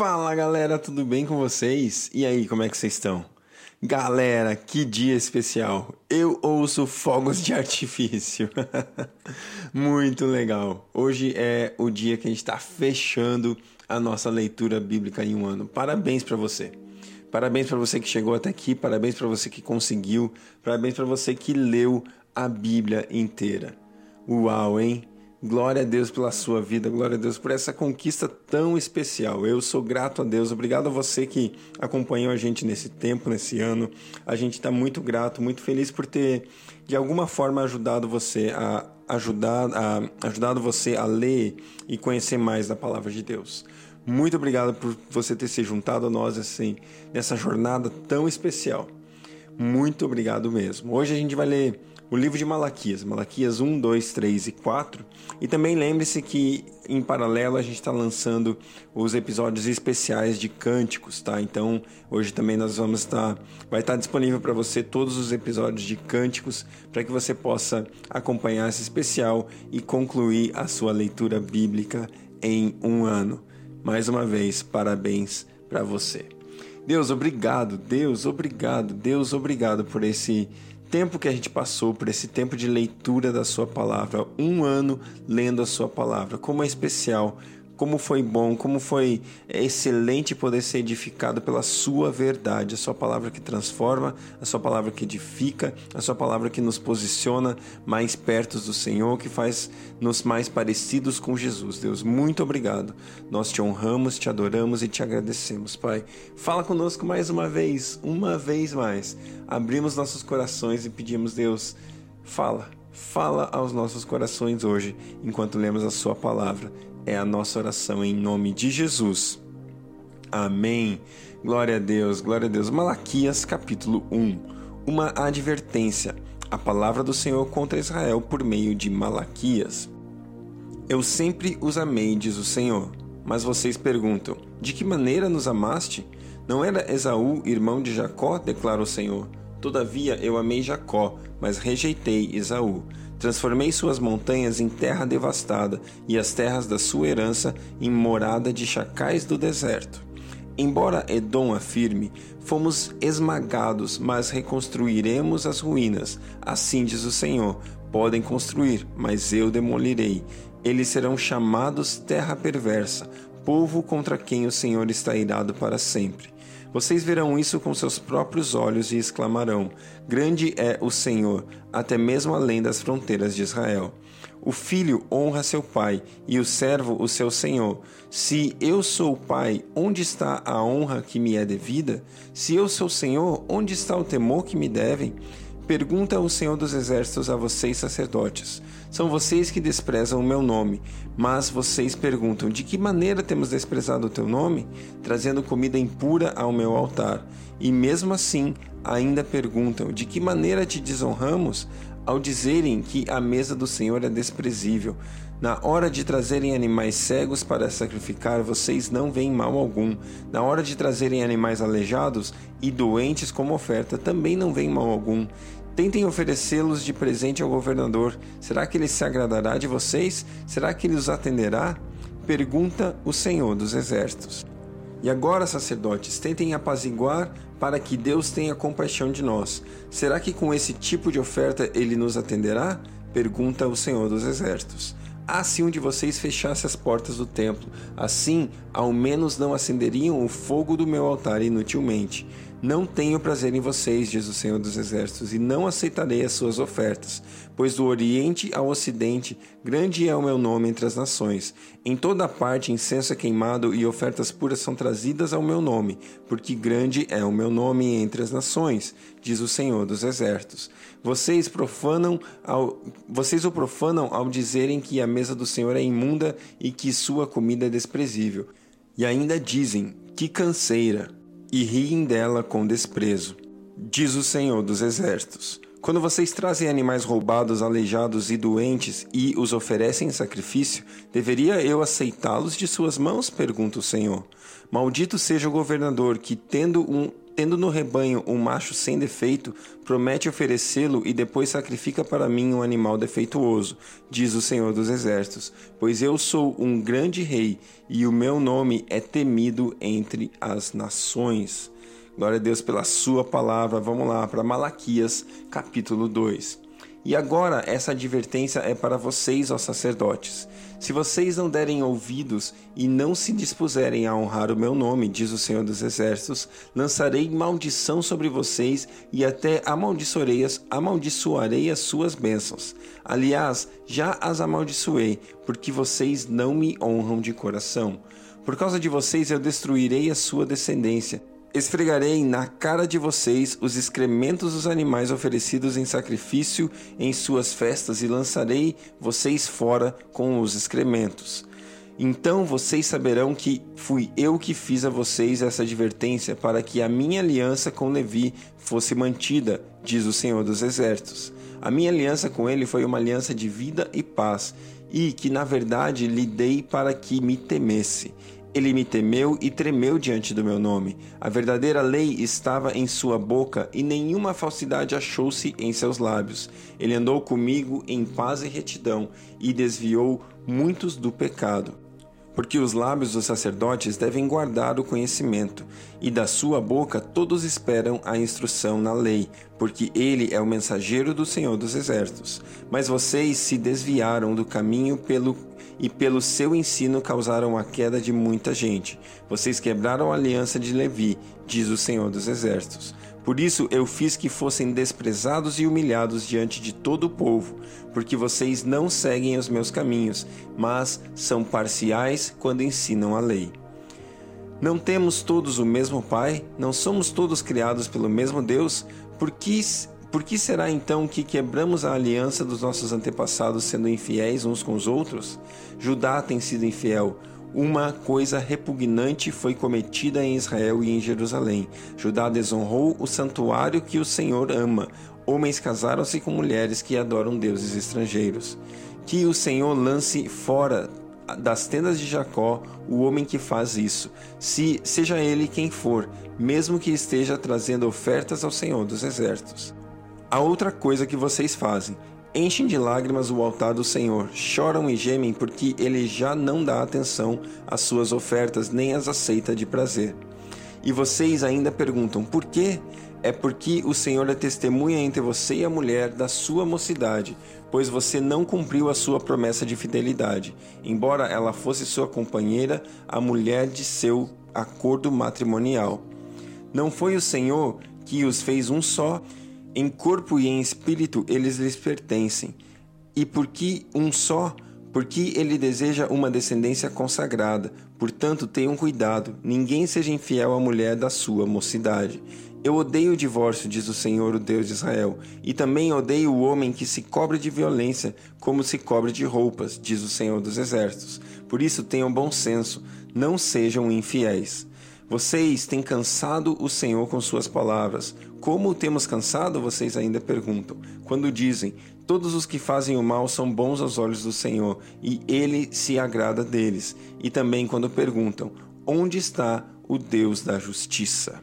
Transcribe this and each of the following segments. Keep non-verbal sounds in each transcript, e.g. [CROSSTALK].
Fala galera, tudo bem com vocês? E aí, como é que vocês estão? Galera, que dia especial! Eu ouço fogos de artifício. [LAUGHS] Muito legal. Hoje é o dia que a gente está fechando a nossa leitura bíblica em um ano. Parabéns para você. Parabéns para você que chegou até aqui, parabéns para você que conseguiu, parabéns para você que leu a Bíblia inteira. Uau, hein? Glória a Deus pela sua vida, glória a Deus por essa conquista tão especial. Eu sou grato a Deus, obrigado a você que acompanhou a gente nesse tempo, nesse ano. A gente está muito grato, muito feliz por ter de alguma forma ajudado você a ajudar, a, ajudado você a ler e conhecer mais da palavra de Deus. Muito obrigado por você ter se juntado a nós assim nessa jornada tão especial. Muito obrigado mesmo. Hoje a gente vai ler o livro de Malaquias, Malaquias 1, 2, 3 e 4. E também lembre-se que em paralelo a gente está lançando os episódios especiais de cânticos, tá? Então hoje também nós vamos estar, tá, vai estar tá disponível para você todos os episódios de cânticos para que você possa acompanhar esse especial e concluir a sua leitura bíblica em um ano. Mais uma vez, parabéns para você. Deus, obrigado, Deus, obrigado, Deus, obrigado por esse tempo que a gente passou, por esse tempo de leitura da Sua palavra, um ano lendo a Sua palavra, como é especial como foi bom, como foi excelente poder ser edificado pela Sua verdade, a Sua palavra que transforma, a Sua palavra que edifica, a Sua palavra que nos posiciona mais perto do Senhor, que faz nos mais parecidos com Jesus. Deus, muito obrigado. Nós te honramos, te adoramos e te agradecemos, Pai. Fala conosco mais uma vez, uma vez mais. Abrimos nossos corações e pedimos, Deus, fala. Fala aos nossos corações hoje, enquanto lemos a Sua palavra é a nossa oração em nome de Jesus. Amém. Glória a Deus, glória a Deus. Malaquias capítulo 1. Uma advertência. A palavra do Senhor contra Israel por meio de Malaquias. Eu sempre os amei, diz o Senhor. Mas vocês perguntam: De que maneira nos amaste? Não era Esaú irmão de Jacó? declara o Senhor. Todavia eu amei Jacó, mas rejeitei Esaú. Transformei suas montanhas em terra devastada e as terras da sua herança em morada de chacais do deserto. Embora Edom afirme, fomos esmagados, mas reconstruiremos as ruínas. Assim diz o Senhor: podem construir, mas eu demolirei. Eles serão chamados terra perversa, povo contra quem o Senhor está irado para sempre. Vocês verão isso com seus próprios olhos e exclamarão: Grande é o Senhor, até mesmo além das fronteiras de Israel. O filho honra seu pai e o servo o seu senhor. Se eu sou o pai, onde está a honra que me é devida? Se eu sou senhor, onde está o temor que me devem? Pergunta o Senhor dos Exércitos a vocês, sacerdotes. São vocês que desprezam o meu nome, mas vocês perguntam: de que maneira temos desprezado o teu nome? Trazendo comida impura ao meu altar. E mesmo assim, ainda perguntam: de que maneira te desonramos? Ao dizerem que a mesa do Senhor é desprezível. Na hora de trazerem animais cegos para sacrificar, vocês não veem mal algum. Na hora de trazerem animais aleijados e doentes como oferta, também não veem mal algum. Tentem oferecê-los de presente ao governador. Será que ele se agradará de vocês? Será que ele os atenderá? Pergunta o Senhor dos Exércitos. E agora, sacerdotes, tentem apaziguar para que Deus tenha compaixão de nós. Será que com esse tipo de oferta ele nos atenderá? Pergunta o Senhor dos Exércitos. Ah, se um de vocês fechasse as portas do templo, assim ao menos não acenderiam o fogo do meu altar inutilmente. Não tenho prazer em vocês, diz o Senhor dos Exércitos, e não aceitarei as suas ofertas, pois do Oriente ao Ocidente grande é o meu nome entre as nações. Em toda parte incenso é queimado e ofertas puras são trazidas ao meu nome, porque grande é o meu nome entre as nações, diz o Senhor dos Exércitos. Vocês profanam ao, vocês o profanam ao dizerem que a mesa do Senhor é imunda e que sua comida é desprezível. E ainda dizem: que canseira! E riem dela com desprezo. Diz o Senhor dos Exércitos: Quando vocês trazem animais roubados, aleijados e doentes e os oferecem em sacrifício, deveria eu aceitá-los de suas mãos? pergunta o Senhor. Maldito seja o governador que, tendo um tendo no rebanho um macho sem defeito, promete oferecê-lo e depois sacrifica para mim um animal defeituoso, diz o Senhor dos Exércitos, pois eu sou um grande rei e o meu nome é temido entre as nações. Glória a Deus pela sua palavra. Vamos lá para Malaquias, capítulo 2. E agora essa advertência é para vocês, ó sacerdotes. Se vocês não derem ouvidos e não se dispuserem a honrar o meu nome, diz o Senhor dos Exércitos, lançarei maldição sobre vocês e até amaldiçoarei amaldiçoarei as suas bênçãos. Aliás, já as amaldiçoei, porque vocês não me honram de coração. Por causa de vocês eu destruirei a sua descendência Esfregarei na cara de vocês os excrementos dos animais oferecidos em sacrifício em suas festas e lançarei vocês fora com os excrementos. Então vocês saberão que fui eu que fiz a vocês essa advertência para que a minha aliança com Levi fosse mantida, diz o Senhor dos Exércitos. A minha aliança com ele foi uma aliança de vida e paz, e que na verdade lhe dei para que me temesse. Ele me temeu e tremeu diante do meu nome. A verdadeira lei estava em sua boca e nenhuma falsidade achou-se em seus lábios. Ele andou comigo em paz e retidão e desviou muitos do pecado. Porque os lábios dos sacerdotes devem guardar o conhecimento, e da sua boca todos esperam a instrução na lei, porque ele é o mensageiro do Senhor dos Exércitos. Mas vocês se desviaram do caminho pelo e pelo seu ensino causaram a queda de muita gente. Vocês quebraram a aliança de Levi, diz o Senhor dos Exércitos. Por isso eu fiz que fossem desprezados e humilhados diante de todo o povo, porque vocês não seguem os meus caminhos, mas são parciais quando ensinam a lei. Não temos todos o mesmo Pai? Não somos todos criados pelo mesmo Deus? Por que por que será então que quebramos a aliança dos nossos antepassados sendo infiéis uns com os outros? Judá tem sido infiel. Uma coisa repugnante foi cometida em Israel e em Jerusalém. Judá desonrou o santuário que o Senhor ama. Homens casaram-se com mulheres que adoram deuses estrangeiros. Que o Senhor lance fora das tendas de Jacó o homem que faz isso, se seja ele quem for, mesmo que esteja trazendo ofertas ao Senhor dos exércitos. A outra coisa que vocês fazem, enchem de lágrimas o altar do Senhor, choram e gemem porque ele já não dá atenção às suas ofertas nem as aceita de prazer. E vocês ainda perguntam: por quê? É porque o Senhor é testemunha entre você e a mulher da sua mocidade, pois você não cumpriu a sua promessa de fidelidade, embora ela fosse sua companheira, a mulher de seu acordo matrimonial. Não foi o Senhor que os fez um só em corpo e em espírito eles lhes pertencem. E porque um só, porque ele deseja uma descendência consagrada. Portanto, tenham cuidado, ninguém seja infiel à mulher da sua mocidade. Eu odeio o divórcio, diz o Senhor, o Deus de Israel, e também odeio o homem que se cobre de violência, como se cobre de roupas, diz o Senhor dos Exércitos. Por isso tenham bom senso, não sejam infiéis. Vocês têm cansado o Senhor com suas palavras. Como temos cansado? Vocês ainda perguntam. Quando dizem: Todos os que fazem o mal são bons aos olhos do Senhor, e ele se agrada deles. E também quando perguntam: Onde está o Deus da justiça?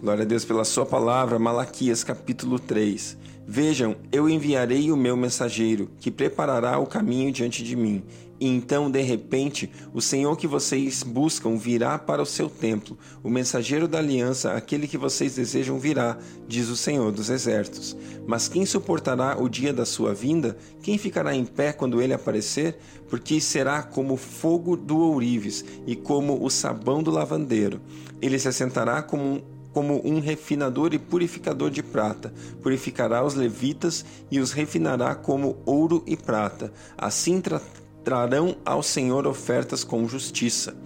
Glória a Deus pela sua palavra, Malaquias capítulo 3. Vejam, eu enviarei o meu mensageiro, que preparará o caminho diante de mim. Então, de repente, o Senhor que vocês buscam virá para o seu templo. O mensageiro da aliança, aquele que vocês desejam, virá, diz o Senhor dos Exércitos. Mas quem suportará o dia da sua vinda? Quem ficará em pé quando ele aparecer? Porque será como fogo do ourives e como o sabão do lavandeiro. Ele se assentará como um como um refinador e purificador de prata. Purificará os levitas e os refinará como ouro e prata. Assim tra trarão ao Senhor ofertas com justiça.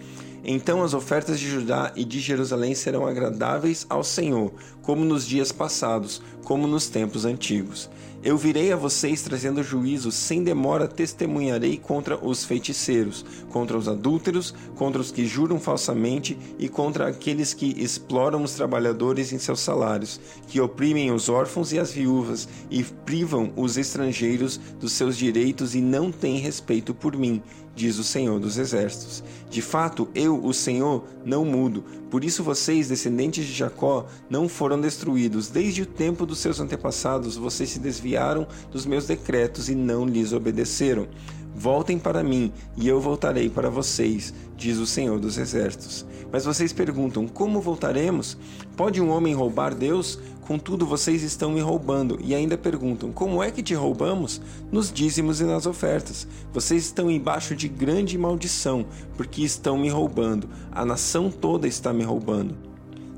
Então as ofertas de Judá e de Jerusalém serão agradáveis ao Senhor, como nos dias passados, como nos tempos antigos. Eu virei a vocês trazendo juízo, sem demora testemunharei contra os feiticeiros, contra os adúlteros, contra os que juram falsamente e contra aqueles que exploram os trabalhadores em seus salários, que oprimem os órfãos e as viúvas e privam os estrangeiros dos seus direitos e não têm respeito por mim, diz o Senhor dos Exércitos. De fato, eu, o Senhor, não mudo. Por isso vocês, descendentes de Jacó, não foram destruídos. Desde o tempo dos seus antepassados, vocês se desviaram dos meus decretos e não lhes obedeceram. Voltem para mim, e eu voltarei para vocês, diz o Senhor dos Exércitos. Mas vocês perguntam: como voltaremos? Pode um homem roubar Deus? Contudo, vocês estão me roubando e ainda perguntam: como é que te roubamos? Nos dízimos e nas ofertas. Vocês estão embaixo de grande maldição, porque estão me roubando. A nação toda está me roubando.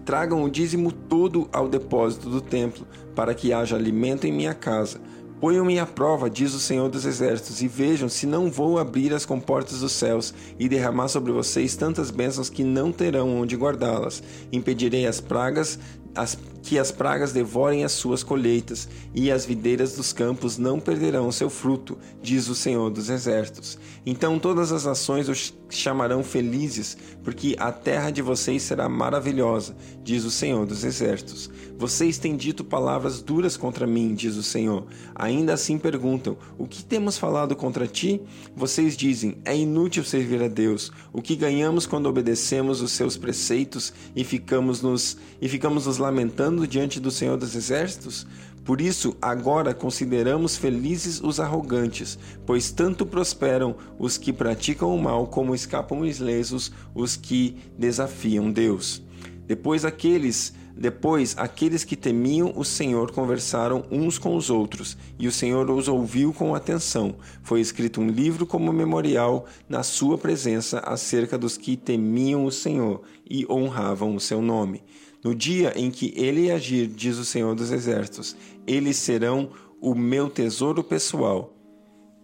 Tragam o dízimo todo ao depósito do templo, para que haja alimento em minha casa Ponham-me à prova, diz o Senhor dos Exércitos, e vejam se não vou abrir as comportas dos céus e derramar sobre vocês tantas bênçãos que não terão onde guardá-las. Impedirei as pragas as, que as pragas devorem as suas colheitas, e as videiras dos campos não perderão seu fruto, diz o Senhor dos Exércitos. Então todas as nações os chamarão felizes, porque a terra de vocês será maravilhosa, diz o Senhor dos Exércitos. Vocês têm dito palavras duras contra mim, diz o Senhor. Ainda assim perguntam: O que temos falado contra ti? Vocês dizem: É inútil servir a Deus. O que ganhamos quando obedecemos os seus preceitos e ficamos nos e ficamos nos lamentando diante do Senhor dos Exércitos? Por isso, agora consideramos felizes os arrogantes, pois tanto prosperam os que praticam o mal como escapam ilesos os que desafiam Deus. Depois aqueles depois, aqueles que temiam o Senhor conversaram uns com os outros, e o Senhor os ouviu com atenção. Foi escrito um livro como memorial na sua presença acerca dos que temiam o Senhor e honravam o seu nome. No dia em que ele agir, diz o Senhor dos Exércitos, eles serão o meu tesouro pessoal.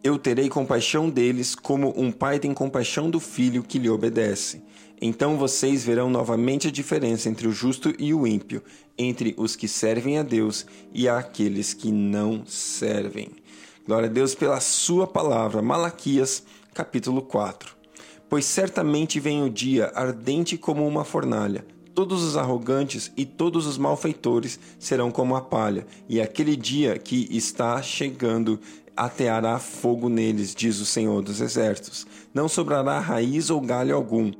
Eu terei compaixão deles, como um pai tem compaixão do filho que lhe obedece. Então vocês verão novamente a diferença entre o justo e o ímpio, entre os que servem a Deus e aqueles que não servem. Glória a Deus pela sua palavra. Malaquias, capítulo 4. Pois certamente vem o dia ardente como uma fornalha Todos os arrogantes e todos os malfeitores serão como a palha, e aquele dia que está chegando ateará fogo neles, diz o Senhor dos Exércitos. Não sobrará raiz ou galho algum.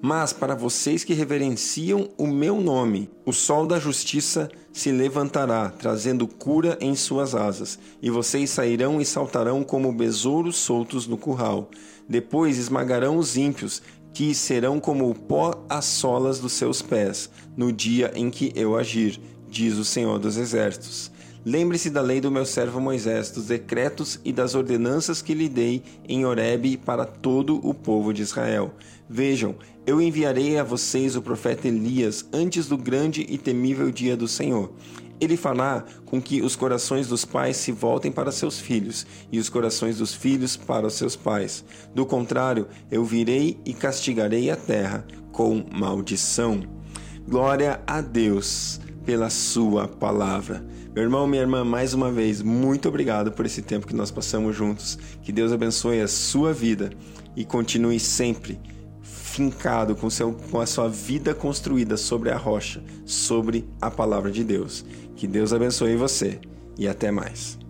Mas para vocês que reverenciam o meu nome, o sol da justiça se levantará, trazendo cura em suas asas, e vocês sairão e saltarão como besouros soltos no curral. Depois esmagarão os ímpios que serão como o pó às solas dos seus pés, no dia em que eu agir, diz o Senhor dos Exércitos. Lembre-se da lei do meu servo Moisés, dos decretos e das ordenanças que lhe dei em Horebe para todo o povo de Israel. Vejam, eu enviarei a vocês o profeta Elias antes do grande e temível dia do Senhor. Ele fará com que os corações dos pais se voltem para seus filhos e os corações dos filhos para os seus pais. Do contrário, eu virei e castigarei a terra com maldição. Glória a Deus pela Sua palavra. Meu irmão, minha irmã, mais uma vez, muito obrigado por esse tempo que nós passamos juntos. Que Deus abençoe a sua vida e continue sempre fincado com, seu, com a sua vida construída sobre a rocha, sobre a palavra de Deus. Que Deus abençoe você e até mais.